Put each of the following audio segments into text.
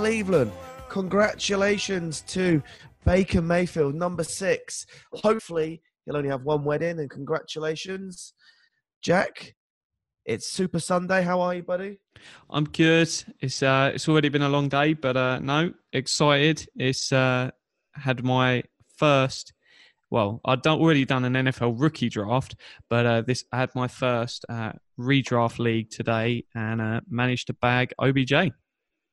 Cleveland. Congratulations to Baker Mayfield, number six. Hopefully, he'll only have one wedding, and congratulations, Jack. It's Super Sunday. How are you, buddy? I'm good. It's uh, it's already been a long day, but uh, no, excited. It's uh, had my first. Well, I'd done, already done an NFL rookie draft, but uh, this I had my first uh, redraft league today and uh, managed to bag OBJ.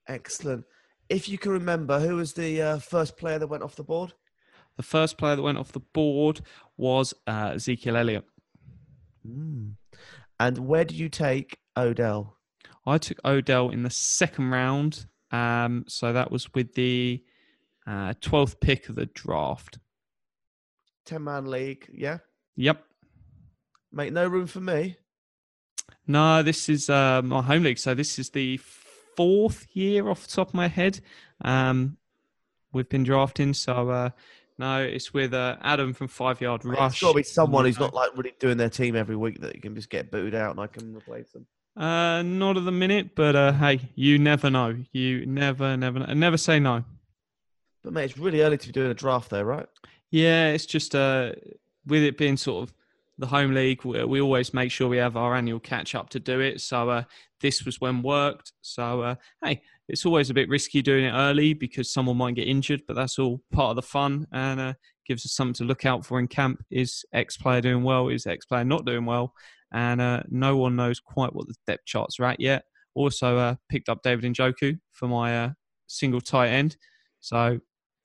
Excellent. If you can remember, who was the uh, first player that went off the board? The first player that went off the board was uh, Ezekiel Elliott. Mm. And where did you take Odell? I took Odell in the second round, um, so that was with the uh, twelfth pick of the draft. 10 man league, yeah? Yep. Make no room for me. No, this is uh, my home league. So this is the fourth year off the top of my head. Um, we've been drafting. So uh, no, it's with uh, Adam from Five Yard Rush. It's got to be someone who's not like really doing their team every week that you can just get booed out and I can replace them. Uh, not at the minute, but uh, hey, you never know. You never, never, know. never say no. But mate, it's really early to be doing a draft there, right? Yeah, it's just uh, with it being sort of the home league, we, we always make sure we have our annual catch up to do it. So uh, this was when worked. So uh, hey, it's always a bit risky doing it early because someone might get injured, but that's all part of the fun and uh, gives us something to look out for in camp. Is X player doing well? Is X player not doing well? And uh, no one knows quite what the depth charts are at yet. Also uh, picked up David Njoku for my uh, single tight end. So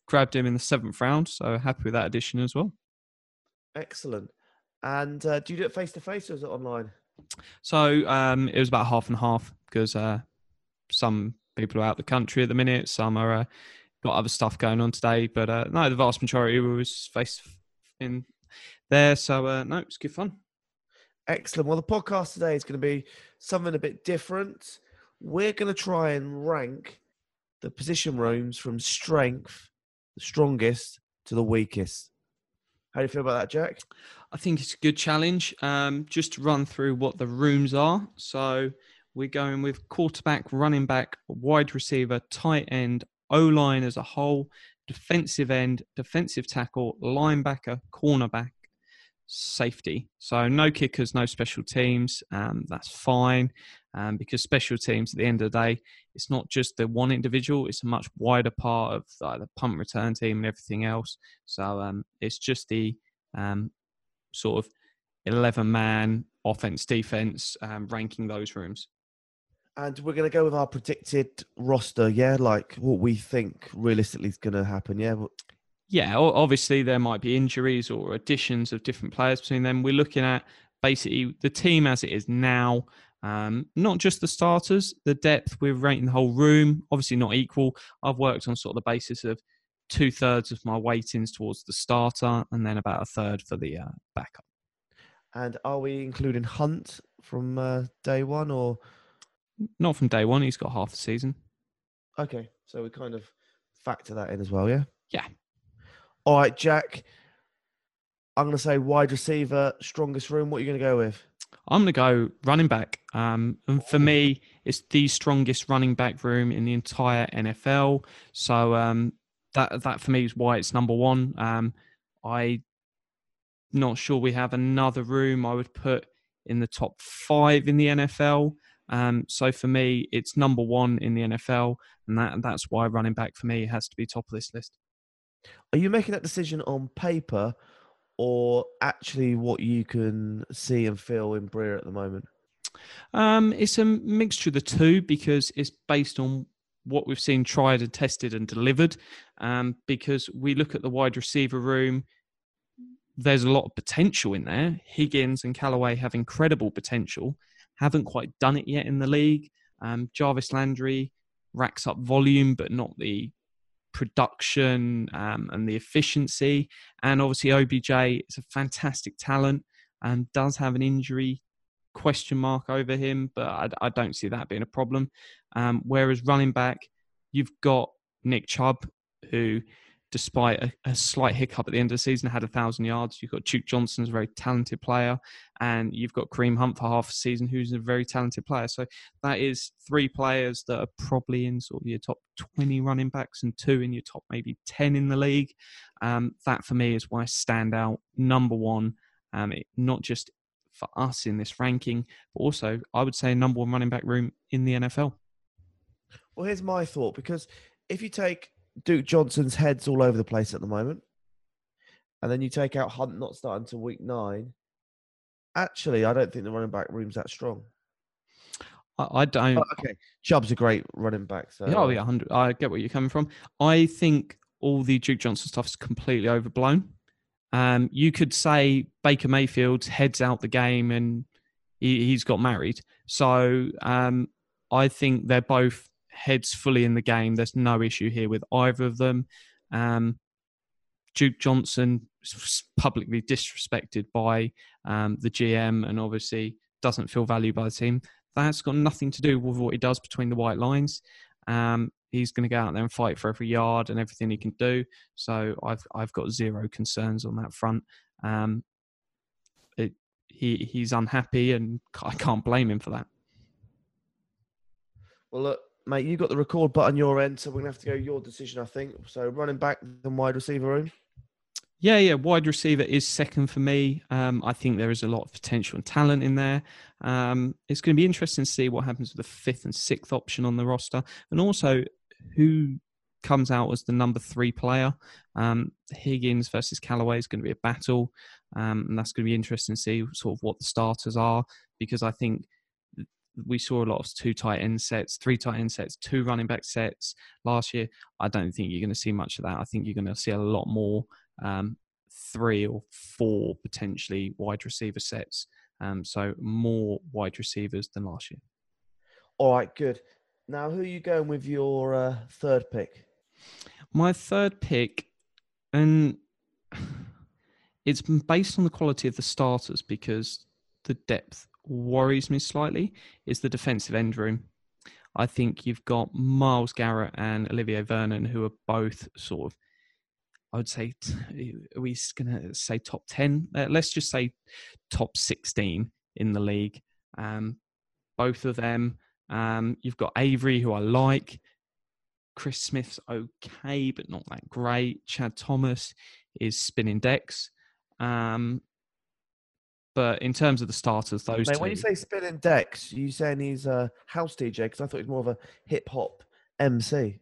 grabbed him in the seventh round. So happy with that addition as well. Excellent. And uh, do you do it face to face or is it online? So um, it was about half and half because uh, some people are out the country at the minute, some are uh, got other stuff going on today. But uh, no, the vast majority was face in there. So uh, no, it's good fun. Excellent. Well, the podcast today is going to be something a bit different. We're going to try and rank the position rooms from strength, the strongest to the weakest. How do you feel about that, Jack? I think it's a good challenge. Um, just to run through what the rooms are. So we're going with quarterback, running back, wide receiver, tight end, O line as a whole, defensive end, defensive tackle, linebacker, cornerback, safety. So no kickers, no special teams. Um, that's fine um, because special teams at the end of the day, it's not just the one individual, it's a much wider part of like, the punt return team and everything else. So um, it's just the um, sort of 11 man offense, defense, um, ranking those rooms. And we're going to go with our predicted roster, yeah? Like what we think realistically is going to happen, yeah? Yeah, obviously there might be injuries or additions of different players between them. We're looking at basically the team as it is now, um, not just the starters, the depth. We're rating the whole room, obviously not equal. I've worked on sort of the basis of two thirds of my weightings towards the starter and then about a third for the uh, backup. And are we including Hunt from uh, day one or? Not from day one, he's got half the season. Okay, so we kind of factor that in as well, yeah? Yeah. All right, Jack. I'm going to say wide receiver, strongest room. What are you going to go with? I'm going to go running back. Um, and for me, it's the strongest running back room in the entire NFL. So um, that that for me is why it's number one. Um, I not sure we have another room I would put in the top five in the NFL. Um, so for me, it's number one in the NFL, and that that's why running back for me has to be top of this list. Are you making that decision on paper or actually what you can see and feel in Berea at the moment? Um, it's a mixture of the two because it's based on what we've seen tried and tested and delivered. Um, because we look at the wide receiver room, there's a lot of potential in there. Higgins and Callaway have incredible potential, haven't quite done it yet in the league. Um, Jarvis Landry racks up volume, but not the production um, and the efficiency. And obviously, OBJ is a fantastic talent and does have an injury question mark over him, but I, I don't see that being a problem. Um, whereas running back, you've got Nick Chubb, who despite a, a, slight hiccup at the end of the season, had a thousand yards. You've got Duke Johnson's a very talented player, and you've got Kareem Hunt for half a season, who's a very talented player. So that is three players that are probably in sort of your top 20 running backs and two in your top maybe 10 in the league. Um, that for me is why stand out number one, um, it, not just for us in this ranking, but also I would say number one running back room in the NFL. Well, here's my thought because if you take Duke Johnson's heads all over the place at the moment. And then you take out Hunt not starting to week nine. Actually, I don't think the running back room's that strong. I, I don't. Oh, okay, Chubb's a great running back. So. Yeah, oh, yeah, hundred. I get where you're coming from. I think all the Duke Johnson stuff is completely overblown. Um, you could say Baker Mayfield's heads out the game and he, has got married. So um, I think they're both heads fully in the game. There's no issue here with either of them. Um, Duke Johnson publicly disrespected by um, the GM and obviously doesn't feel valued by the team. That's got nothing to do with what he does between the white lines. Um, he's going to go out there and fight for every yard and everything he can do. So I've I've got zero concerns on that front. Um, it, he he's unhappy and I can't blame him for that. Well, look, mate, you got the record button your end, so we're gonna have to go your decision, I think. So running back, then wide receiver room. Yeah, yeah, wide receiver is second for me. Um, I think there is a lot of potential and talent in there. Um, it's going to be interesting to see what happens with the fifth and sixth option on the roster, and also who comes out as the number three player. Um, Higgins versus Callaway is going to be a battle, um, and that's going to be interesting to see sort of what the starters are because I think we saw a lot of two tight end sets, three tight end sets, two running back sets last year. I don't think you're going to see much of that. I think you're going to see a lot more um, three or four potentially wide receiver sets. Um, so more wide receivers than last year. All right, good. Now, who are you going with your uh, third pick? My third pick, and it's based on the quality of the starters because the depth worries me slightly is the defensive end room. I think you've got Myles Garrett and Olivier Vernon, who are both sort of, I would say, are we going to say top 10? Uh, let's just say top 16 in the league. Um, both of them. Um, you've got Avery, who I like. Chris Smith's okay, but not that great. Chad Thomas is spinning decks. Um, but in terms of the starters, those Mate, two. When you say spinning decks, you saying he's a house DJ? Because I thought he's more of a hip hop MC.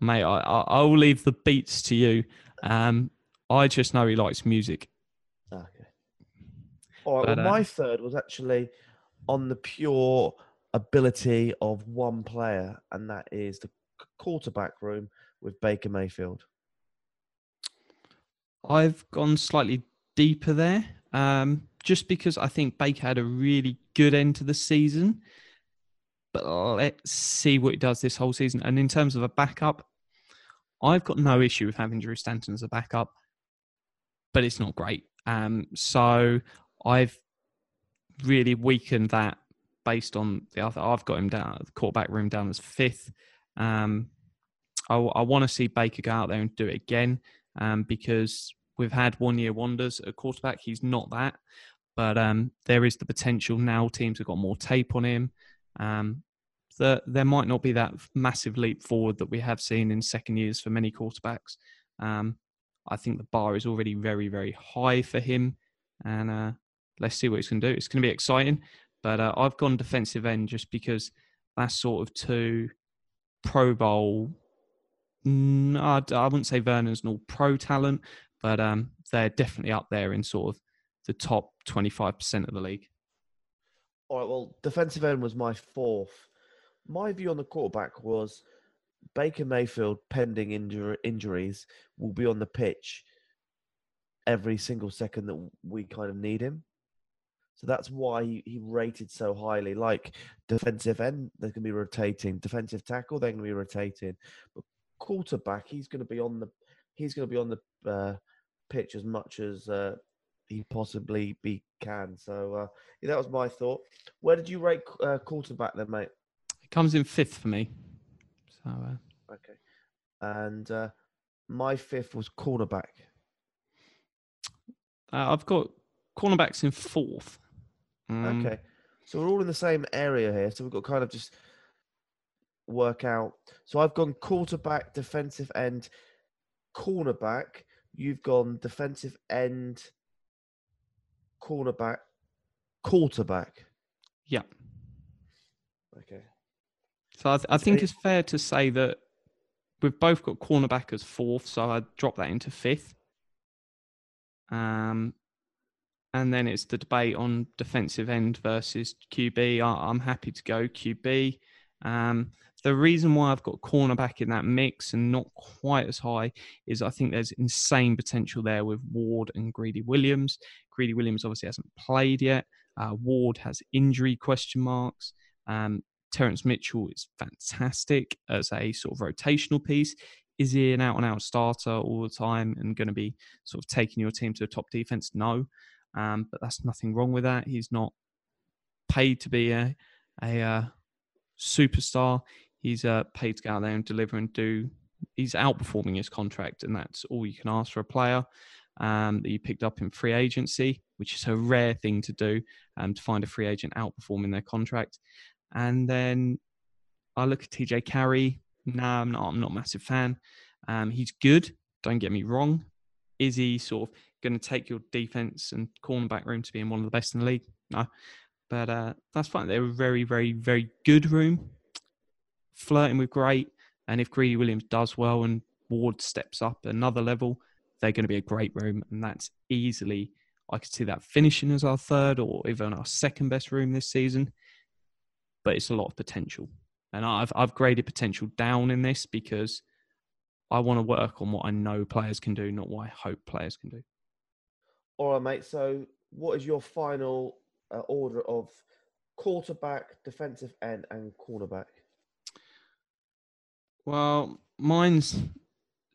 Mate, I, I will leave the beats to you. Um, I just know he likes music. Okay. All right. But, well, uh, my third was actually on the pure ability of one player, and that is the quarterback room with Baker Mayfield. I've gone slightly deeper there. Um, just because I think Baker had a really good end to the season. But let's see what he does this whole season. And in terms of a backup, I've got no issue with having Drew Stanton as a backup, but it's not great. Um, so I've really weakened that based on the other. I've got him down, the quarterback room down as fifth. Um, I, I want to see Baker go out there and do it again um, because we've had one year wonders at quarterback. He's not that. But um, there is the potential now. Teams have got more tape on him. Um, that there might not be that massive leap forward that we have seen in second years for many quarterbacks. Um, I think the bar is already very, very high for him, and uh, let's see what he's going to do. It's going to be exciting, but uh, I've gone defensive end just because that's sort of two Pro Bowl. No, I wouldn't say Vernon's an all pro talent, but um, they're definitely up there in sort of the top 25% of the league. All right, well, defensive end was my fourth. My view on the quarterback was Baker Mayfield, pending injur- injuries, will be on the pitch every single second that we kind of need him. So that's why he, he rated so highly. Like defensive end, they're going to be rotating. Defensive tackle, they're going to be rotating. But quarterback, he's going to be on the he's going to be on the uh, pitch as much as uh, he possibly be can. So uh, yeah, that was my thought. Where did you rate uh, quarterback then, mate? It comes in fifth for me. So uh, Okay, and uh, my fifth was cornerback. uh, I've got cornerbacks in fourth. Um, Okay. So we're all in the same area here. So we've got kind of just work out. So I've gone quarterback, defensive end, cornerback. You've gone defensive end, cornerback, quarterback. Yeah. Okay. So I, th- I think it- it's fair to say that we've both got cornerback as fourth, so I'd drop that into fifth. Um, and then it's the debate on defensive end versus QB. I, I'm happy to go QB. Um, the reason why I've got cornerback in that mix and not quite as high is I think there's insane potential there with Ward and Greedy Williams. Greedy Williams obviously hasn't played yet. Uh, Ward has injury question marks. Um, Terrence Mitchell is fantastic as a sort of rotational piece. Is he an out and out starter all the time and going to be sort of taking your team to a top defense? No. Um, but that's nothing wrong with that. He's not paid to be a, a uh, superstar. He's uh, paid to go out there and deliver and do. He's outperforming his contract, and that's all you can ask for a player um, that you picked up in free agency, which is a rare thing to do um, to find a free agent outperforming their contract. And then I look at TJ Carrie. No, I'm not. I'm not a massive fan. Um, he's good. Don't get me wrong. Is he sort of going to take your defense and cornerback room to being one of the best in the league? No, but uh, that's fine. They're a very, very, very good room. Flirting with great. And if Greedy Williams does well and Ward steps up another level, they're going to be a great room. And that's easily, I could see that finishing as our third or even our second best room this season. But it's a lot of potential. And I've, I've graded potential down in this because I want to work on what I know players can do, not what I hope players can do. All right, mate. So what is your final uh, order of quarterback, defensive end, and cornerback? Well, mine's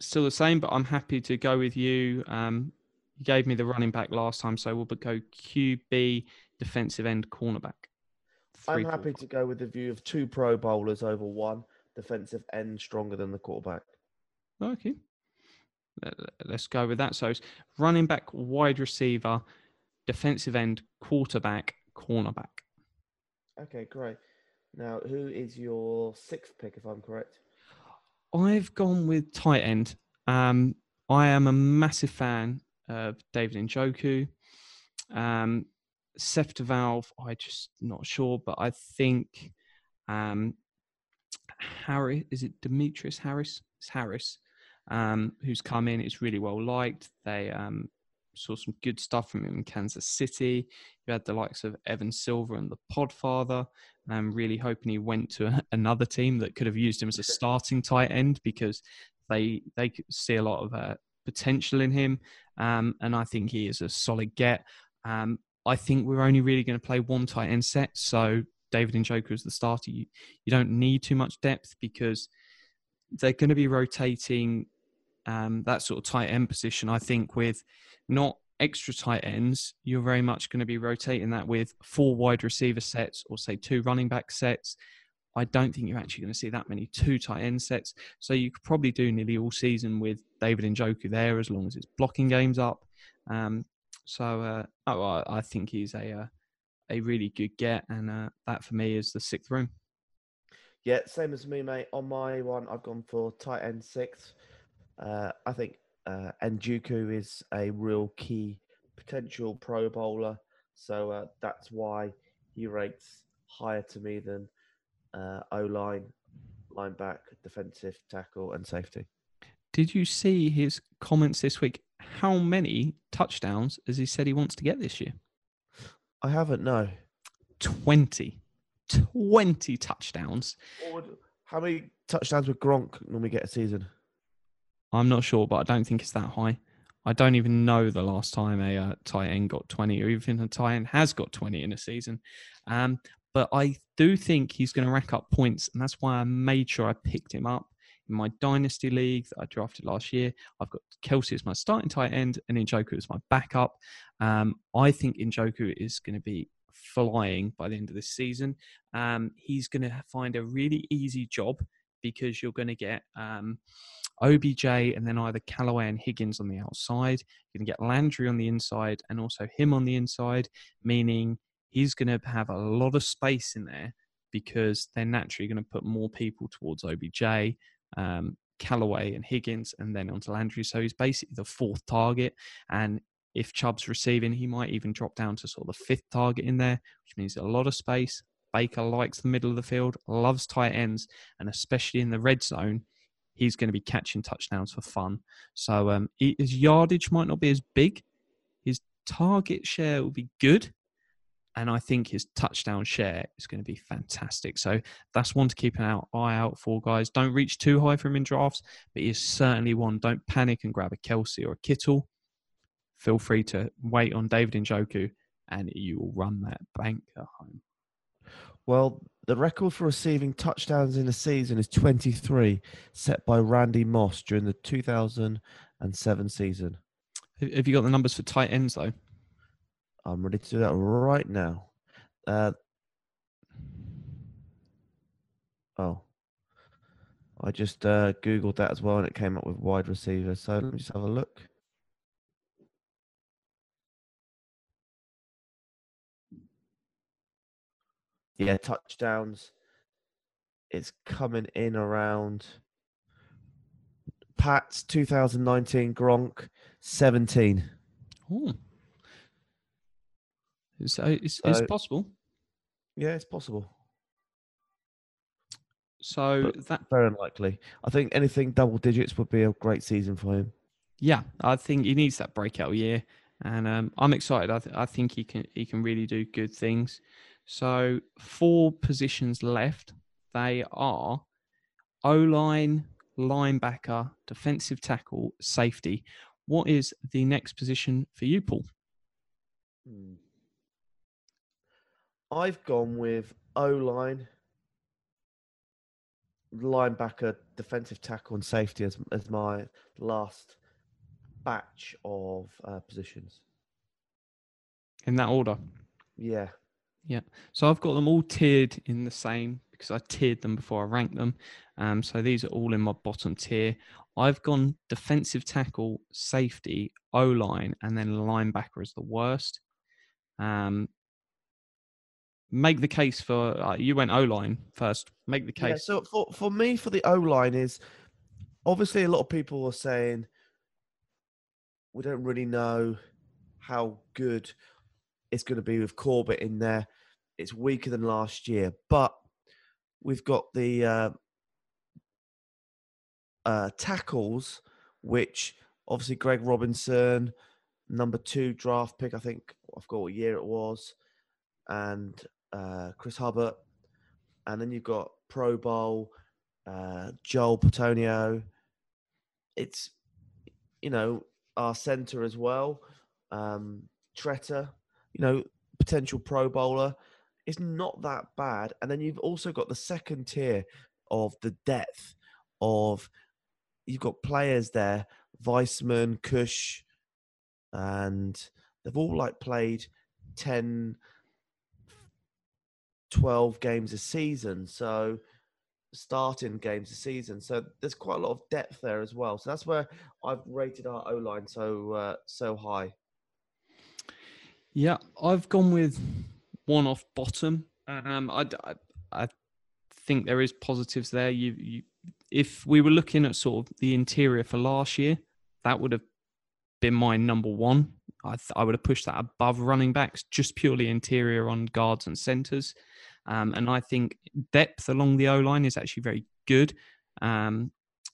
still the same, but I'm happy to go with you. Um, you gave me the running back last time, so we'll go QB, defensive end, cornerback. I'm Three, four, happy to go with the view of two Pro Bowlers over one defensive end stronger than the quarterback. Okay. Let- let- Let's go with that. So it's running back, wide receiver, defensive end, quarterback, cornerback. Okay, great. Now, who is your sixth pick, if I'm correct? I've gone with tight end. Um, I am a massive fan of David Njoku. Um, Seth DeValve, I just not sure, but I think um, Harry is it Demetrius Harris? It's Harris, um, who's come in. It's really well liked. They um, saw some good stuff from him in Kansas City. You had the likes of Evan Silva and the Podfather. I'm really hoping he went to another team that could have used him as a starting tight end because they they could see a lot of uh, potential in him, um, and I think he is a solid get. Um, I think we're only really going to play one tight end set, so David Njoku is the starter. You, you don't need too much depth because they're going to be rotating um, that sort of tight end position. I think with not extra tight ends, you're very much going to be rotating that with four wide receiver sets or say two running back sets. I don't think you're actually going to see that many two tight end sets. So you could probably do nearly all season with David and Njoku there as long as it's blocking games up. Um, so uh, oh, I, I think he's a uh, a really good get, and uh, that for me is the sixth room. Yeah, same as me, mate. On my one, I've gone for tight end sixth. Uh, I think uh, Njoku is a real key potential Pro Bowler, so uh, that's why he rates higher to me than uh, O line, lineback, defensive tackle, and safety. Did you see his comments this week? How many touchdowns has he said he wants to get this year? I haven't no. 20. 20 touchdowns. How many touchdowns would Gronk normally get a season? I'm not sure, but I don't think it's that high. I don't even know the last time a uh, tight end got 20 or even a tight end has got 20 in a season. Um, but I do think he's going to rack up points, and that's why I made sure I picked him up in my dynasty league that I drafted last year. I've got Kelce as my starting tight end, and Njoku as my backup. Um, I think Njoku is going to be flying by the end of this season. Um, he's going to find a really easy job because you're going to get um, OBJ and then either Callaway and Higgins on the outside. You're going to get Landry on the inside and also him on the inside, meaning he's going to have a lot of space in there because they're naturally going to put more people towards OBJ, um, Callaway, and Higgins, and then onto Landry. So he's basically the fourth target. And if Chubb's receiving, he might even drop down to sort of the fifth target in there, which means a lot of space. Baker likes the middle of the field, loves tight ends, and especially in the red zone, he's going to be catching touchdowns for fun. So um, his yardage might not be as big, his target share will be good, and I think his touchdown share is going to be fantastic. So that's one to keep an eye out for, guys. Don't reach too high for him in drafts, but he is certainly one. Don't panic and grab a Kelce or a Kittle. Feel free to wait on David Njoku, and you will run that bank at home. Well, the record for receiving touchdowns in a season is 23, set by Randy Moss during the 2007 season. Have you got the numbers for tight ends, though? I'm ready to do that right now. Uh, oh, I just uh, googled that as well, and it came up with wide receiver. So let me just have a look. Yeah, touchdowns. It's coming in around Pat's 2019 Gronk 17. Oh. So it's, it's So- possible. Yeah, it's possible. So But- that Very unlikely. I think anything double digits would be a great season for him. yeah, I think he needs that breakout year, and um, I'm excited. I, th- I think he can he can really do good things. So four positions left. They are O line, linebacker, defensive tackle, safety. What is the next position for you, Paul? Hmm. I've gone with O line, linebacker, defensive tackle, and safety as as my last batch of uh, positions. In that order. Yeah, So I've got them all tiered in the same because I tiered them before I ranked them. Um, so these are all in my bottom tier. I've gone defensive tackle, safety, O line, and then linebacker as the worst. Um, make the case for uh, you went O line first. Make the case. yeah. So for for me, for the O line is obviously a lot of people are saying we don't really know how good it's going to be with Corbett in there. It's weaker than last year, but we've got the uh, uh, tackles, which obviously Greg Robinson, number two draft pick, I think I've got what year it was, and uh, Chris Hubbard, and then you've got Pro Bowl, uh, Joel Bitonio. It's you know our center as well, um, Tretter. You know potential Pro Bowler. It's not that bad, and then you've also got the second tier of the depth of you've got players there, Weissman, Kush, and they've all like played 10, 12 games a season. So starting games a season. So there's quite a lot of depth there as well. So that's where I've rated our O line so uh, so high. Yeah, I've gone with one off bottom. Um, I, I- I think there is positives there. You, you, if we were looking at sort of the interior for last year, that would have been my number one. I, th- I would have pushed that above running backs, just purely interior on guards and centers. Um, and I think depth along the O line is actually very good. Um,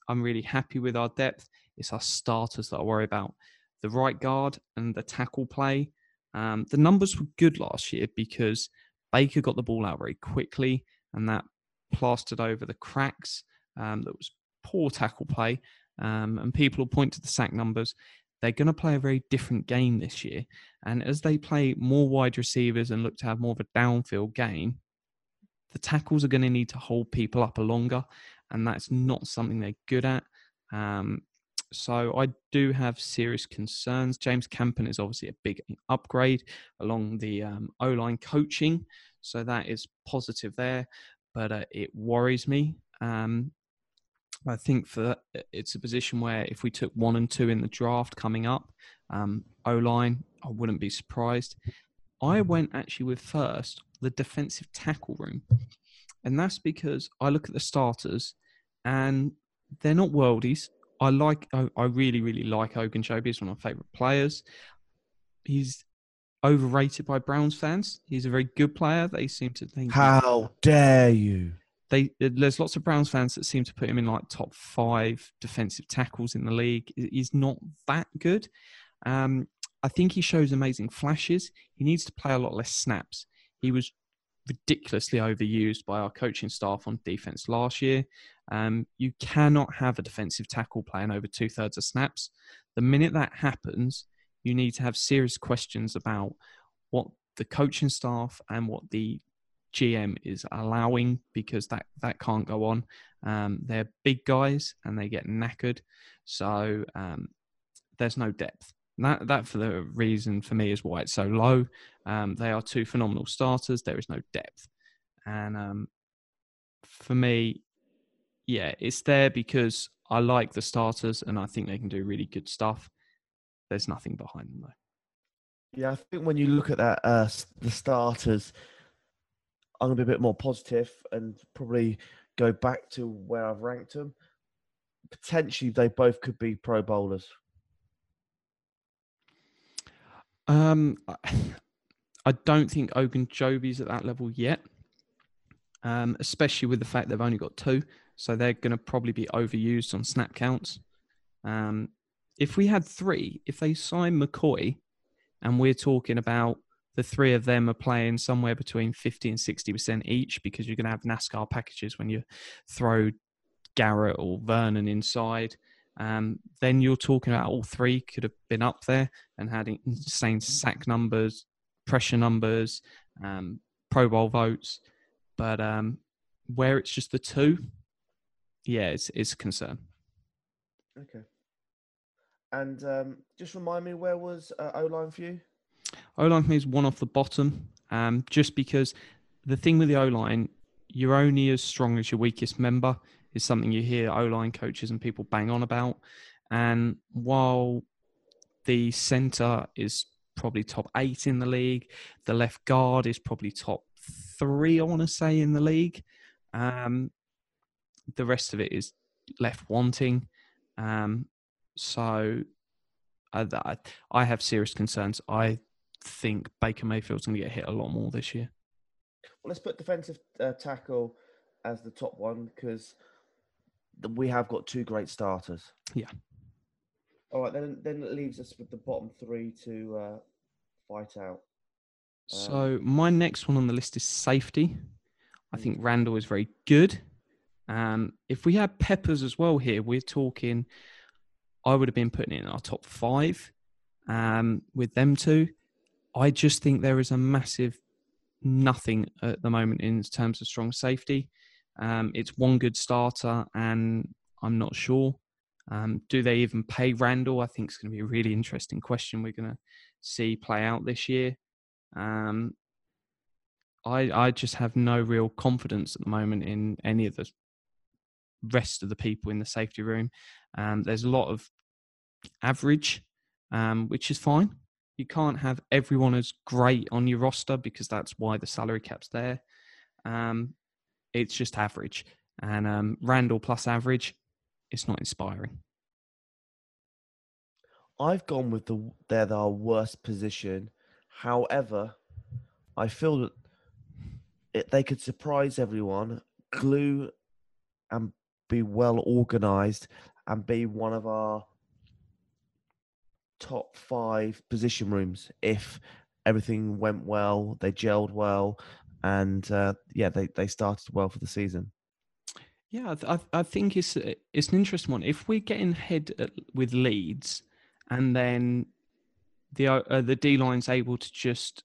I'm really happy with our depth. It's our starters that I worry about. The right guard and the tackle play. Um, the numbers were good last year because Baker got the ball out very quickly and that plastered over the cracks. Um, that was poor tackle play. Um, and people will point to the sack numbers. they're going to play a very different game this year. And as they play more wide receivers and look to have more of a downfield game, the tackles are going to need to hold people up a longer, and that's not something they're good at. Um, so I do have serious concerns. James Campen is obviously a big upgrade along the um, O line coaching, so that is positive there. But uh, it worries me. Um, I think for it's a position where if we took one and two in the draft coming up, um, O line, I wouldn't be surprised. I went actually with first the defensive tackle room, and that's because I look at the starters, and they're not worldies. I like, I, I really, really like Ogunjobi. He's one of my favourite players. He's overrated by Browns fans. He's a very good player. They seem to think. How dare you? They there's lots of Browns fans that seem to put him in like top five defensive tackles in the league. He's not that good. Um, I think he shows amazing flashes. He needs to play a lot less snaps. He was ridiculously overused by our coaching staff on defense last year. Um, you cannot have a defensive tackle playing over two thirds of snaps. The minute that happens, you need to have serious questions about what the coaching staff and what the GM is allowing because that that can't go on. Um, they're big guys and they get knackered, so um, there's no depth. That that for the reason for me is why it's so low. Um, they are two phenomenal starters. There is no depth, and um, for me, yeah, it's there because I like the starters and I think they can do really good stuff. There's nothing behind them though. Yeah, I think when you look at that, uh, the starters, I'm gonna be a bit more positive and probably go back to where I've ranked them. Potentially, they both could be Pro Bowlers. Um, I don't think Ogunjobi's at that level yet, um, especially with the fact they've only got two, so they're going to probably be overused on snap counts. Um, if we had three, if they sign McCoy, and we're talking about the three of them are playing somewhere between 50 and 60% each because you're going to have NASCAR packages when you throw Garrett or Vernon inside. Um, then you're talking about all three could have been up there and had insane sack numbers, pressure numbers, um, Pro Bowl votes. But um, where it's just the two, yeah, it's, it's a concern. Okay. And um, just remind me, where was uh, O line for you? O line for me is one off the bottom, um, just because the thing with the O line, you're only as strong as your weakest member is something you hear O line coaches and people bang on about. And while the center is probably top eight in the league, the left guard is probably top three, I want to say, in the league. Um, the rest of it is left wanting. Um, so I, I have serious concerns. I think Baker Mayfield's going to get hit a lot more this year. Well, let's put defensive uh, tackle as the top one because we have got two great starters. Yeah. All right, then then it leaves us with the bottom three to uh, fight out. Um, so my next one on the list is safety. I think Randall is very good. Um, if we had Peppers as well here, we're talking. I would have been putting in our top five um, with them two. I just think there is a massive nothing at the moment in terms of strong safety. Um, it's one good starter, and I'm not sure. Um, do they even pay Randall? I think it's going to be a really interesting question we're going to see play out this year. Um, I I just have no real confidence at the moment in any of the rest of the people in the safety room. Um, there's a lot of average, um, which is fine. You can't have everyone as great on your roster because that's why the salary cap's there. Um, it's just average. And um, Randall plus average, it's not inspiring. I've gone with the they're our worst position. However, I feel that it, they could surprise everyone, glue and be well organized, and be one of our top five position rooms if everything went well, they gelled well, and uh, yeah, they, they started well for the season. Yeah, I, I think it's it's an interesting one. If we're getting ahead with leads and then the uh, the D line's able to just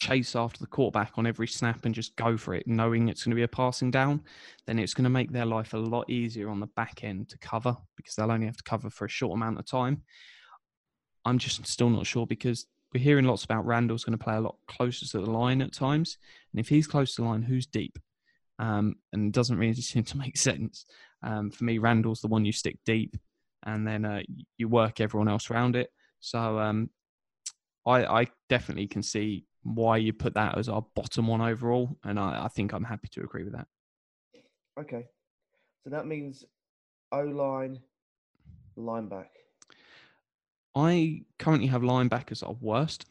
chase after the quarterback on every snap and just go for it, knowing it's going to be a passing down, then it's going to make their life a lot easier on the back end to cover because they'll only have to cover for a short amount of time. I'm just still not sure because we're hearing lots about Randall's going to play a lot closer to the line at times, and if he's close to the line, who's deep? Um, and it doesn't really seem to make sense. Um, for me, Randall's the one you stick deep, and then uh, you work everyone else around it. So um, I, I definitely can see why you put that as our bottom one overall, and I, I think I'm happy to agree with that. Okay. So that means O line, line back. I currently have linebackers our worst.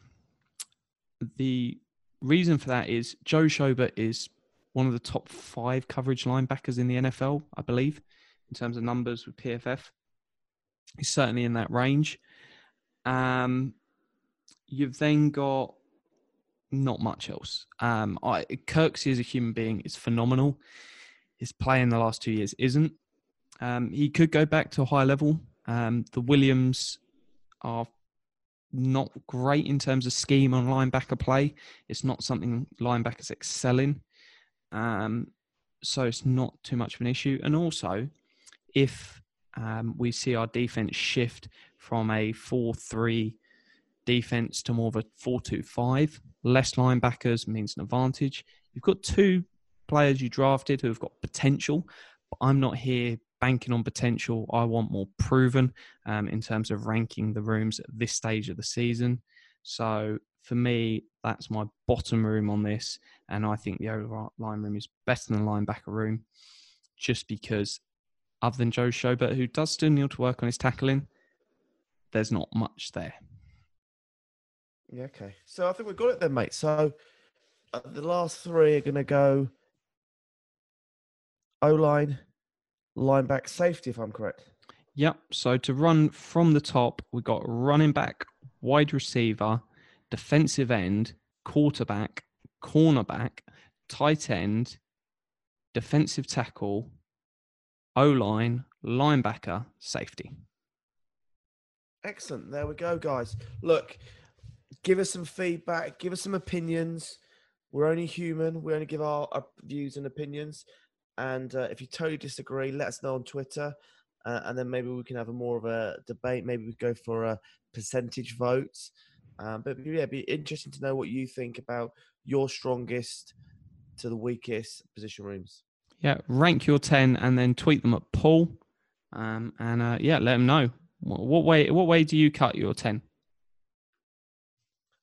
The reason for that is Joe Schobert is one of the top five coverage linebackers in the NFL, I believe, in terms of numbers with PFF. He's certainly in that range. Um, you've then got not much else. Um, I, Kirksey as a human being is phenomenal. His play in the last two years isn't. Um, he could go back to a high level. Um, the Williams are not great in terms of scheme on linebacker play. It's not something linebackers excel in. Um, so it's not too much of an issue. And also, if um, we see our defense shift from a 4 3 defense to more of a 4 2 5, less linebackers means an advantage. You've got two players you drafted who have got potential, but I'm not here banking on potential. I want more proven um, in terms of ranking the rooms at this stage of the season. So for me, that's my bottom room on this. And I think the O line room is better than the linebacker room just because, other than Joe Schobert, who does still need to work on his tackling, there's not much there. Yeah, okay. So I think we've got it then, mate. So uh, the last three are going to go O line, line back, safety, if I'm correct. Yep. So to run from the top, we've got running back, wide receiver, defensive end, quarterback, cornerback, tight end, defensive tackle, O line, linebacker, safety. Excellent. There we go, guys. Look, give us some feedback, give us some opinions. We're only human. We only give our, our views and opinions. And uh, if you totally disagree, let us know on Twitter. Uh, and then maybe we can have a more of a debate. Maybe we go for a percentage votes. Um, but yeah, it'd be interesting to know what you think about your strongest to the weakest position rooms. Yeah, rank your 10 and then tweet them at Paul. Um, and uh, yeah, let them know. What, what way What way do you cut your 10?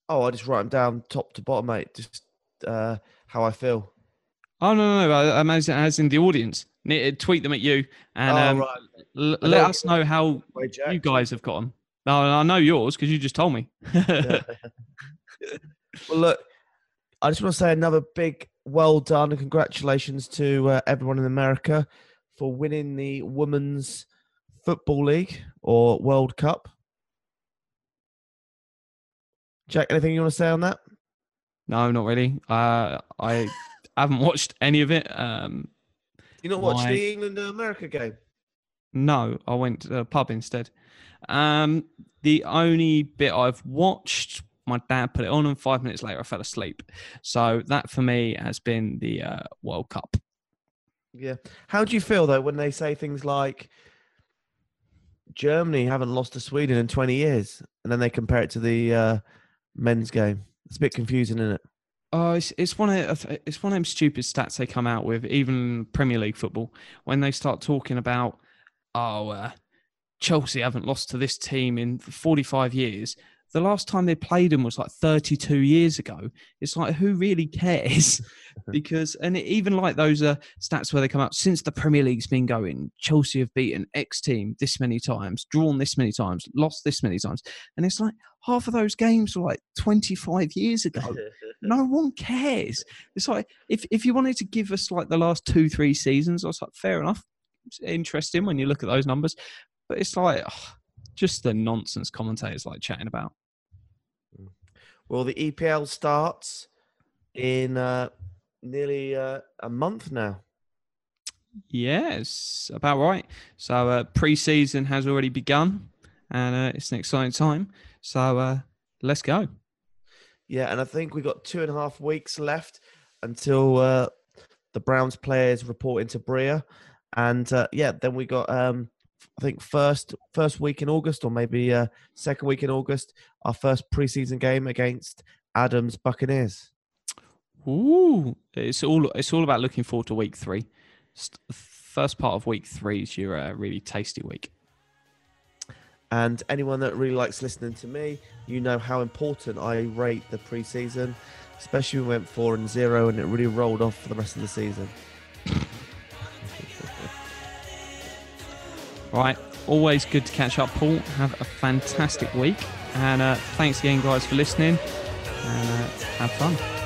Oh, I just write them down top to bottom, mate. Just uh, how I feel. Oh, no, no, no. I, I'm as, as in the audience. Tweet them at you and oh, um, right. l- let us know how you guys have gotten. No, I know yours because you just told me. Yeah. well, look, I just want to say another big well done and congratulations to uh, everyone in America for winning the Women's Football League or World Cup. Jack, anything you want to say on that? no, not really. Uh, I haven't watched any of it. Um, You not watch the England America game? No, I went to the pub instead. Um, the only bit I've watched, my dad put it on, and five minutes later I fell asleep. So that for me has been the uh, World Cup. Yeah. How do you feel though when they say things like Germany haven't lost to Sweden in 20 years, and then they compare it to the uh, men's game? It's a bit confusing, isn't it? Oh, it's, it's one of it's one of them stupid stats they come out with, even Premier League football, when they start talking about, oh, uh, Chelsea haven't lost to this team in 45 years. The last time they played them was like 32 years ago. It's like who really cares? because and even like those uh, stats where they come out since the Premier League's been going, Chelsea have beaten X team this many times, drawn this many times, lost this many times, and it's like half of those games were like 25 years ago no one cares. It's like if if you wanted to give us like the last two three seasons, I was like, fair enough. It's interesting when you look at those numbers, but it's like ugh, just the nonsense commentators like chatting about. Well, the EPL starts in uh, nearly uh, a month now. Yes, about right. So uh, pre-season has already begun. and uh, it's an exciting time. So uh, let's go. Yeah, and I think we've got two and a half weeks left until uh, the Browns players report into Berea, and uh, yeah, then we got um, I think first first week in August or maybe uh, second week in August, our first preseason game against Adams Buccaneers. Ooh, it's all it's all about looking forward to week three. First part of week three is your uh, really tasty week. And anyone that really likes listening to me, you know how important I rate the preseason, especially when we went four and zero and it really rolled off for the rest of the season. Right, always good to catch up, Paul. Have a fantastic week, and uh, thanks again, guys, for listening, and uh, have fun.